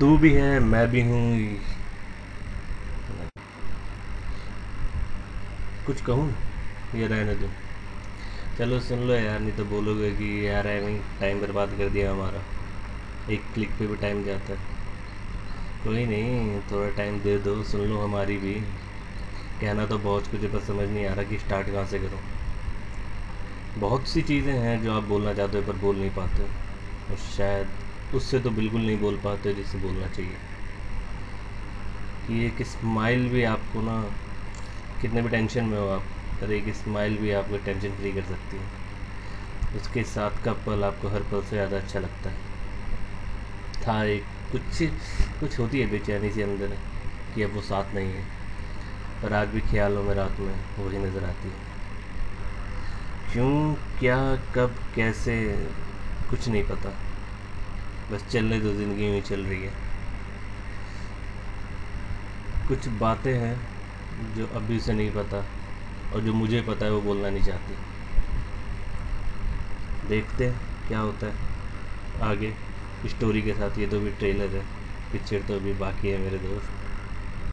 तू भी है, मैं भी हूँ। कुछ कहूँ? ये रहने दो चलो सुन लो यार, नहीं तो बोलोगे कि यार है नहीं टाइम बर्बाद कर दिया हमारा। एक क्लिक पे भी टाइम जाता है। कोई नहीं, थोड़ा टाइम दे दो, सुन लो हमारी भी। कहना तो बहुत कुछ पर समझ नहीं आ रहा कि स्टार्ट कहाँ से करूँ। बहुत सी चीज़ें हैं जो आप बोलना चाहते हो, पर बोल नहीं पाते और शायद उससे तो बिल्कुल नहीं बोल पाते जिससे बोलना चाहिए। कि एक स्माइल भी आपको ना, कितने भी टेंशन में हो आप, पर एक स्माइल भी आपको टेंशन फ्री कर सकती है। उसके साथ का पल आपको हर पल से ज़्यादा अच्छा लगता है। था एक, कुछ कुछ होती है बेचैनी से अंदर, कि अब वो साथ नहीं है। पर आज भी ख्यालों में रात में वही नज़र आती है। क्यों, क्या, कब, कैसे, कुछ नहीं पता। बस चलने दो ज़िंदगी में चल रही है। कुछ बातें हैं जो अभी से नहीं पता और जो मुझे पता है वो बोलना नहीं चाहती। देखते हैं क्या होता है। आगे स्टोरी के साथ ये तो भी ट्रेलर है पिक्चर तो अभी बाकी है मेरे दोस्त।